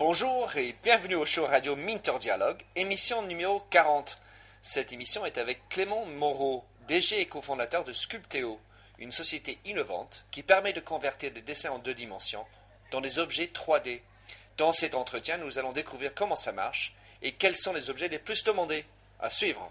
Bonjour et bienvenue au show radio Minter Dialogue, émission numéro 40. Cette émission est avec Clément Moreau, DG et cofondateur de Sculpteo, une société innovante qui permet de convertir des dessins en deux dimensions dans des objets 3D. Dans cet entretien, nous allons découvrir comment ça marche et quels sont les objets les plus demandés. À suivre.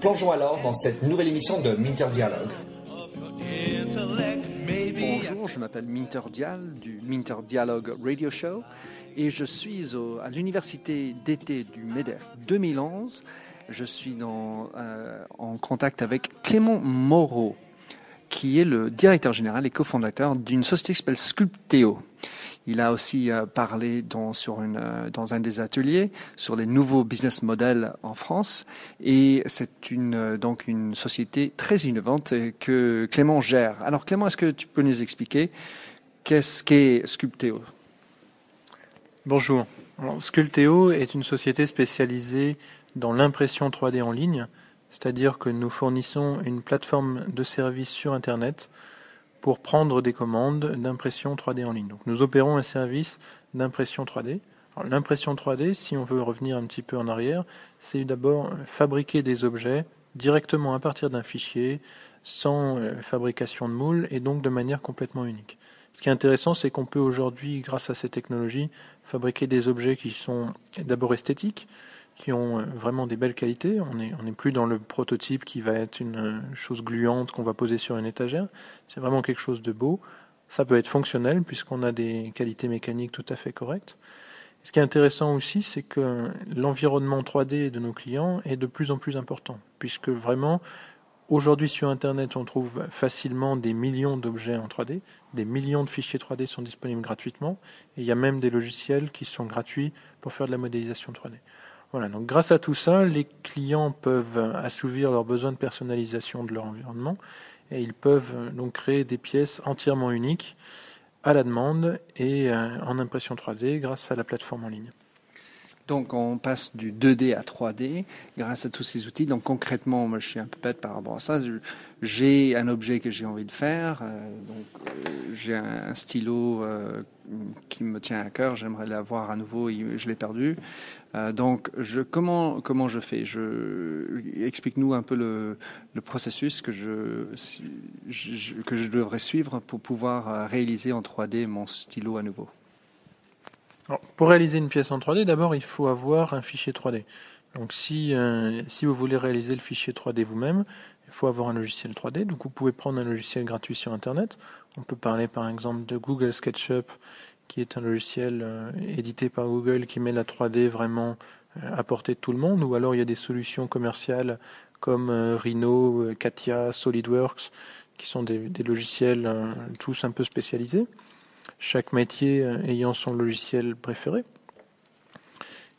Plongeons alors dans cette nouvelle émission de Minter Dialogue. Bonjour, je m'appelle Minter Dial du Minter Dialogue Radio Show et je suis au- à l'université d'été du MEDEF 2011. Je suis euh, en contact avec Clément Moreau, qui est le directeur général et cofondateur d'une société qui s'appelle Sculpteo. Il a aussi euh, parlé dans, sur une, euh, dans un des ateliers sur les nouveaux business models en France. Et c'est une, euh, donc une société très innovante que Clément gère. Alors Clément, est-ce que tu peux nous expliquer qu'est-ce qu'est Sculpteo? Bonjour. Alors, Sculpteo est une société spécialisée dans l'impression 3D en ligne, c'est-à-dire que nous fournissons une plateforme de service sur Internet pour prendre des commandes d'impression 3D en ligne. Donc, nous opérons un service d'impression 3D. Alors, L'impression 3D, si on veut revenir un petit peu en arrière, c'est d'abord fabriquer des objets directement à partir d'un fichier, sans euh, fabrication de moule et donc de manière complètement unique. Ce qui est intéressant, c'est qu'on peut aujourd'hui, grâce à ces technologies, fabriquer des objets qui sont d'abord esthétiques, qui ont euh, vraiment des belles qualités. On n'est plus dans le prototype qui va être une euh, chose gluante qu'on va poser sur une étagère. C'est vraiment quelque chose de beau. Ça peut être fonctionnel puisqu'on a des qualités mécaniques tout à fait correctes. Ce qui est intéressant aussi, c'est que l'environnement 3D de nos clients est de plus en plus important, puisque vraiment, aujourd'hui sur Internet, on trouve facilement des millions d'objets en 3D, des millions de fichiers 3D sont disponibles gratuitement, et il y a même des logiciels qui sont gratuits pour faire de la modélisation 3D. Voilà, donc grâce à tout ça, les clients peuvent assouvir leurs besoins de personnalisation de leur environnement, et ils peuvent donc créer des pièces entièrement uniques à la demande et euh, en impression 3D grâce à la plateforme en ligne. Donc on passe du 2D à 3D grâce à tous ces outils. Donc concrètement, moi je suis un peu bête par rapport à ça. J'ai un objet que j'ai envie de faire. euh, donc euh, j'ai un, stylo euh, qui me tient à cœur. J'aimerais l'avoir à nouveau. Je l'ai perdu. Donc comment comment je fais? Explique-nous un peu le, processus que que je devrais suivre pour pouvoir réaliser en 3D mon stylo à nouveau. Pour réaliser une pièce en 3D, d'abord il faut avoir un fichier 3D. Donc si, euh, si vous voulez réaliser le fichier 3D vous-même, il faut avoir un logiciel 3D. Donc vous pouvez prendre un logiciel gratuit sur Internet. On peut parler par exemple de Google SketchUp, qui est un logiciel euh, édité par Google qui met la 3D vraiment euh, à portée de tout le monde. Ou alors il y a des solutions commerciales comme Rhino, Katia, SolidWorks, qui sont des, logiciels tous un peu spécialisés chaque métier euh, ayant son logiciel préféré.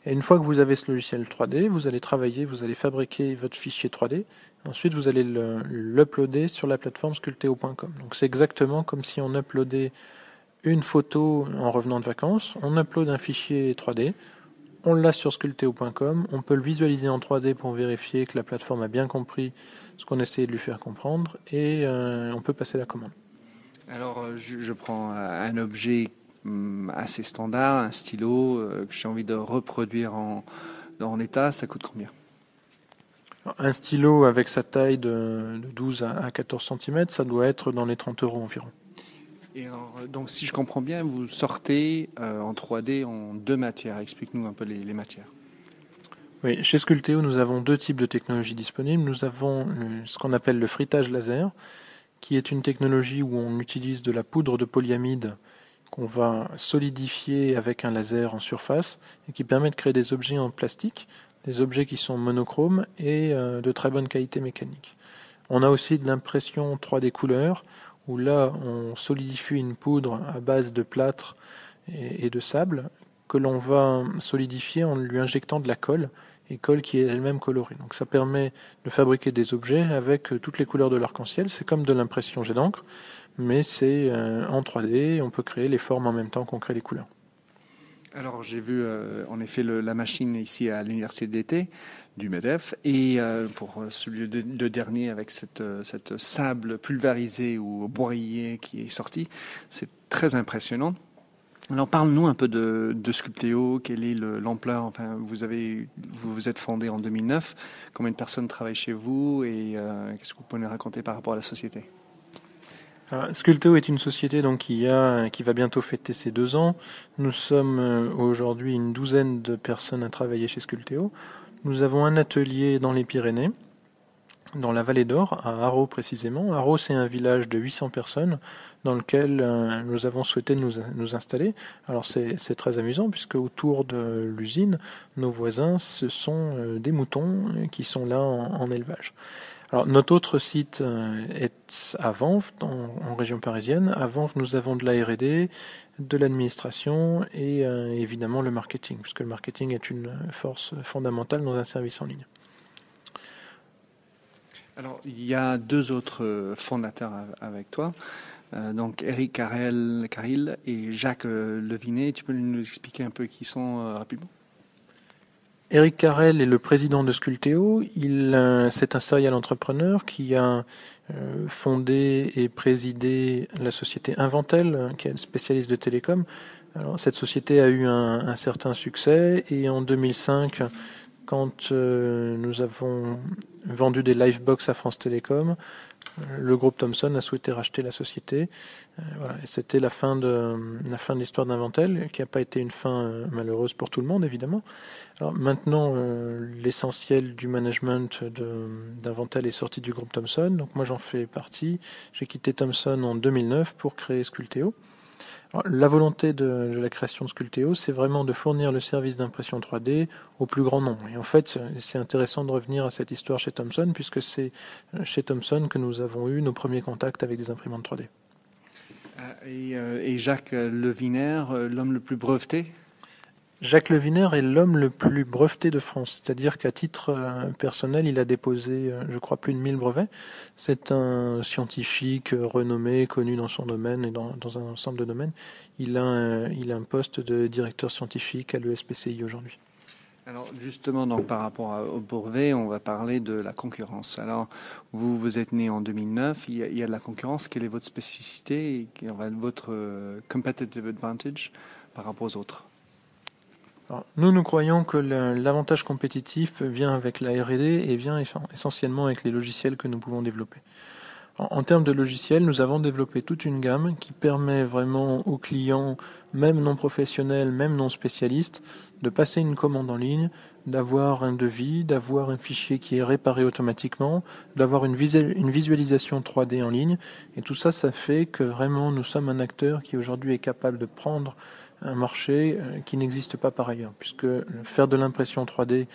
Et une fois que vous avez ce logiciel 3D, vous allez travailler, vous allez fabriquer votre fichier 3D. Ensuite, vous allez le- l'uploader sur la plateforme sculpteo.com. Donc c'est exactement comme si on uploadait une photo en revenant de vacances. On upload un fichier 3D, on l'a sur sculpteo.com, on peut le visualiser en 3D pour vérifier que la plateforme a bien compris ce qu'on essayait de lui faire comprendre et euh, on peut passer la commande. Alors, euh, je, je prends un objet hum, assez standard, un stylo euh, que j'ai envie de reproduire en, en état. Ça coûte combien? Un stylo avec sa taille de, de 12 à à 14 cm, ça doit être dans les 30 euros environ. Et alors, euh, donc, si je comprends bien, vous sortez euh, en 3D en deux matières. Explique-nous un peu les, les matières. Oui, chez Sculpteo, nous avons deux types de technologies disponibles. Nous avons ce qu'on appelle le frittage laser, qui est une technologie où on utilise de la poudre de polyamide qu'on va solidifier avec un laser en surface et qui permet de créer des objets en plastique, des objets qui sont monochromes et euh, de très bonne qualité mécanique. On a aussi de l'impression 3D couleur, où là, on solidifie une poudre à base de plâtre et, de sable, que l'on va solidifier en lui injectant de la colle, et colle qui est elle-même colorée. Donc ça permet de fabriquer des objets avec toutes les couleurs de l'arc-en-ciel. C'est comme de l'impression jet d'encre, mais c'est euh, en 3D, on peut créer les formes en même temps qu'on crée les couleurs. Alors j'ai vu euh, en effet la machine ici à l'université d'été du MEDEF et euh, pour celui de, dernier avec cette, cette sable pulvérisé ou broyé qui est sorti, c'est très impressionnant. Alors parle-nous un peu de, Sculpteo, quelle est l'ampleur? Enfin, vous avez vous êtes fondé en 2009. Combien de personnes travaillent chez vous? Et qu'est-ce que vous pouvez nous raconter par rapport à la société? Sculteo est une société donc qui qui va bientôt fêter ses deux ans. Nous sommes euh, aujourd'hui une douzaine de personnes à travailler chez Sculteo. Nous avons un atelier dans les Pyrénées, dans la vallée d'Or, à Haro précisément. Haro, c'est un village de 800 personnes dans lequel euh, nous avons souhaité nous, nous installer. Alors c'est très amusant puisque autour de l'usine, nos voisins, ce sont euh, des moutons qui sont là en élevage. Alors, notre autre site euh, est à Vanves, en, région parisienne. À Vanves, nous avons de la R&D, de l'administration et évidemment le marketing, puisque le marketing est une force fondamentale dans un service en ligne. Alors, il y a deux autres fondateurs avec toi. Euh, donc Eric Caril et Jacques Levinet. Tu peux nous expliquer un peu qui sont rapidement? Eric Carrel est le président de Sculteo. Il, euh, c'est un serial entrepreneur qui a euh, fondé et présidé la société Inventel, qui est une spécialiste de télécom. Alors, cette société a eu un certain succès et en 2005, quand euh, nous avons vendu des Livebox à France Télécom, le groupe Thomson a souhaité racheter la société. Euh, c'était la fin de l'histoire d'Inventel, qui n'a pas été une fin euh, malheureuse pour tout le monde, évidemment. Maintenant, euh, l'essentiel du management d'Inventel est sorti du groupe Thomson, donc moi j'en fais partie. J'ai quitté Thomson en 2009 pour créer Sculteo la volonté de, la création de Sculteo, c'est vraiment de fournir le service d'impression 3D au plus grand nombre. Et en fait, c'est intéressant de revenir à cette histoire chez Thomson, puisque c'est chez Thomson que nous avons eu nos premiers contacts avec des imprimantes 3D. Euh, euh, et, Jacques Leviner, euh, l'homme le plus breveté? Jacques Leviner est l'homme le plus breveté de France, c'est-à-dire qu'à titre euh, personnel, il a déposé, euh, je crois, plus de 1000 brevets. C'est un scientifique renommé, connu dans son domaine et dans, un ensemble de domaines. Il a, un, il a un poste de directeur scientifique à l'ESPCI aujourd'hui. Alors justement, donc par rapport au brevet, on va parler de la concurrence. Alors vous, vous êtes né en 2009, il y a, il y a de la concurrence. Quelle est votre spécificité et votre euh, competitive advantage par rapport aux autres? Nous, nous croyons que l'avantage compétitif vient avec la R&D et vient essentiellement avec les logiciels que nous pouvons développer. En, termes de logiciels, nous avons développé toute une gamme qui permet vraiment aux clients, même non professionnels, même non spécialistes, de passer une commande en ligne, d'avoir un devis, d'avoir un fichier qui est réparé automatiquement, d'avoir une, visualisation 3D en ligne. Et tout ça, ça fait que vraiment nous sommes un acteur qui aujourd'hui est capable de prendre un marché euh, qui n'existe pas par ailleurs, puisque faire de l'impression 3D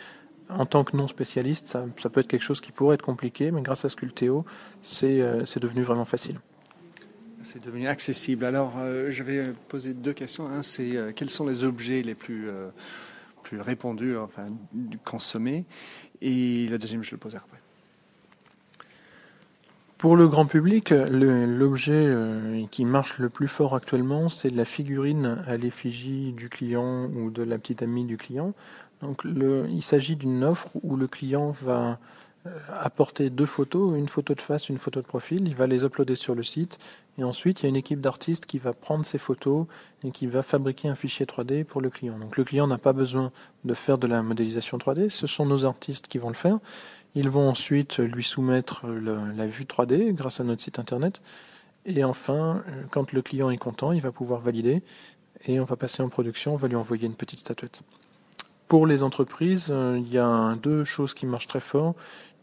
en tant que non spécialiste, ça, peut être quelque chose qui pourrait être compliqué, mais grâce à Sculteo, c'est euh, devenu vraiment facile. C'est devenu accessible. Alors, euh, je vais poser deux questions. Un, c'est quels sont les objets les plus, plus répandus, enfin, consommés? Et la deuxième, je le poserai après. Pour le grand public, l'objet euh, qui marche le plus fort actuellement, c'est la figurine à l'effigie du client ou de la petite amie du client. Donc, il s'agit d'une offre où le client va apporter deux photos, une photo de face, une photo de profil. Il va les uploader sur le site et ensuite il y a une équipe d'artistes qui va prendre ces photos et qui va fabriquer un fichier 3D pour le client. Donc le client n'a pas besoin de faire de la modélisation 3D, ce sont nos artistes qui vont le faire ils vont ensuite lui soumettre la vue 3D grâce à notre site internet. Et enfin, quand le client est content, il va pouvoir valider et on va passer en production, on va lui envoyer une petite statuette. Pour les entreprises, euh, il y a deux choses qui marchent très fort.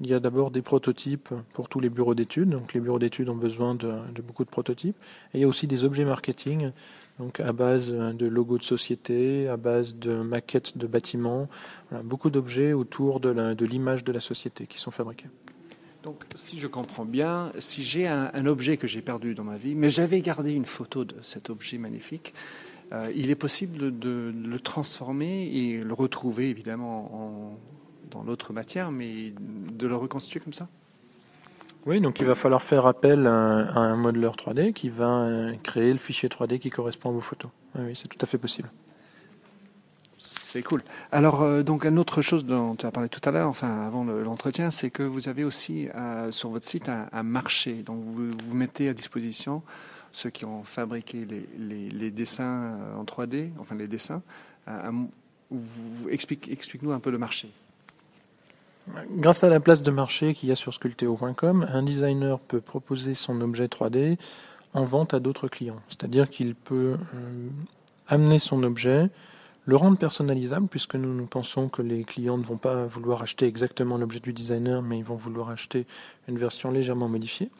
Il y a d'abord des prototypes pour tous les bureaux d'études. Donc les bureaux d'études ont besoin de, beaucoup de prototypes. Et il y a aussi des objets marketing donc à base de logos de société, à base de maquettes de bâtiments, beaucoup d'objets autour de l'image de, la société qui sont fabriqués. Donc, si je comprends bien, si j'ai un, objet que j'ai perdu dans ma vie, mais j'avais gardé une photo de cet objet magnifique, euh, il est possible de, le transformer et le retrouver évidemment dans l'autre matière, mais de le reconstituer comme ça? Oui, donc il va falloir faire appel à, un modeleur 3D qui va euh, créer le fichier 3D qui correspond à vos photos. oui c'est tout à fait possible. C'est cool. Alors, euh, donc, une autre chose dont tu as parlé tout à l'heure, enfin, avant l'entretien, c'est que vous avez aussi euh, sur votre site un, marché. Donc, vous, vous mettez à disposition ceux qui ont fabriqué les, dessins euh, en 3D, enfin, les dessins. explique, explique-nous un peu le marché. Grâce à la place de marché qu'il y a sur sculpteo.com, un designer peut proposer son objet 3D en vente à d'autres clients. C'est-à-dire qu'il peut amener son objet le rendre personnalisable, puisque nous, nous pensons que les clients ne vont pas vouloir acheter exactement l'objet du designer, mais ils vont vouloir acheter une version légèrement modifiée.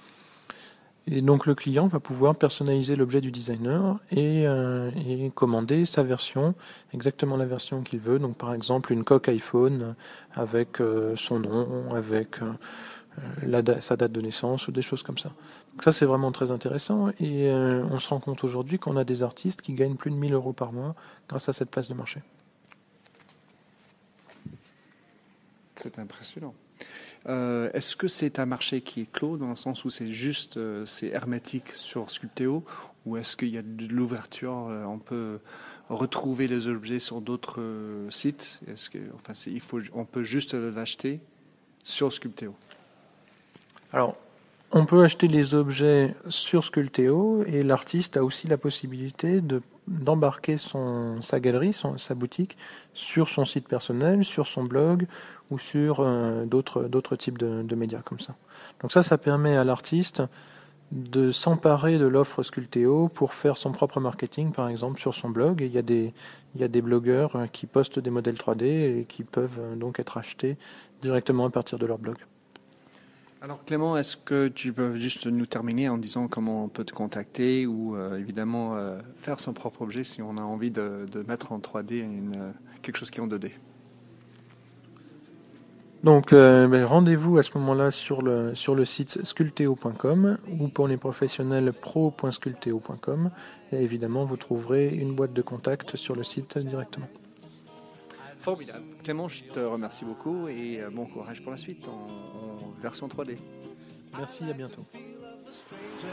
Et donc le client va pouvoir personnaliser l'objet du designer et, euh, commander sa version, exactement la version qu'il veut. Donc par exemple une coque iPhone avec euh, son nom, avec euh, sa date de naissance ou des choses comme ça. Donc ça c'est vraiment très intéressant et on se rend compte aujourd'hui qu'on a des artistes qui gagnent plus de 1000 euros par mois grâce à cette place de marché. C'est impressionnant. Euh, est-ce que c'est un marché qui est clos dans le sens où c'est juste, euh, c'est hermétique sur Sculpteo ou est-ce qu'il y a de l'ouverture, on peut retrouver les objets sur d'autres sites? Est-ce que, on peut juste l'acheter sur Sculpteo? Alors, on peut acheter les objets sur Sculteo et l'artiste a aussi la possibilité de d'embarquer son sa galerie, son, sa boutique sur son site personnel, sur son blog ou sur euh, d'autres d'autres types de, de, médias comme ça. Donc ça, ça permet à l'artiste de s'emparer de l'offre Sculteo pour faire son propre marketing, par exemple sur son blog. il y a des il y a des blogueurs qui postent des modèles 3D et qui peuvent euh, donc être achetés directement à partir de leur blog. Alors Clément, est-ce que tu peux juste nous terminer en disant comment on peut te contacter ou euh, évidemment euh, faire son propre objet si on a envie de, mettre en 3D une, quelque chose qui est en 2D donc euh, ben, rendez-vous à ce moment-là sur le, sur le site sculteo.com ou pour les professionnels pro.sculteo.com et évidemment vous trouverez une boîte de contact sur le site directement. Formidable. Clément, je te remercie beaucoup et euh, bon courage pour la suite version 3D. Merci, à bientôt.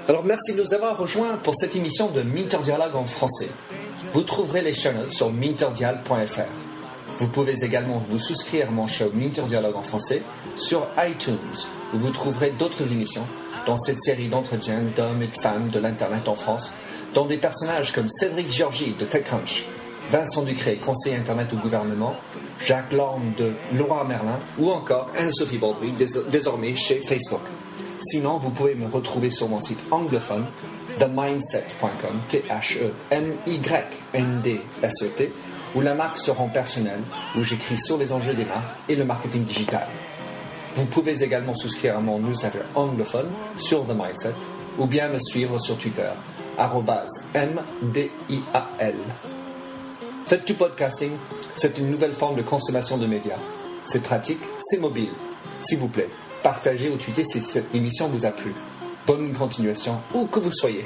Alors merci de nous avoir rejoints pour cette émission de Minter Dialogue en français. Vous trouverez les chaînes sur minterdial.fr. Vous pouvez également vous souscrire à mon show Minter Dialogue en français sur iTunes, où vous trouverez d'autres émissions dans cette série d'entretiens d'hommes et de femmes de l'Internet en France, dont des personnages comme Cédric Georgie de TechCrunch, Vincent Ducré, conseiller Internet au gouvernement, Jacques Lorme de Laura Merlin ou encore Anne-Sophie Baudry, désormais chez Facebook. Sinon, vous pouvez me retrouver sur mon site anglophone themindset.com, T-H-E-M-Y-N-D-S-E-T, où la marque se rend personnelle, où j'écris sur les enjeux des marques et le marketing digital. Vous pouvez également souscrire à mon newsletter anglophone sur The Mindset ou bien me suivre sur Twitter, M-D-I-A-L. Faites du podcasting, c'est une nouvelle forme de consommation de médias. C'est pratique, c'est mobile. S'il vous plaît, partagez ou tweetez si cette émission vous a plu. Bonne continuation, où que vous soyez.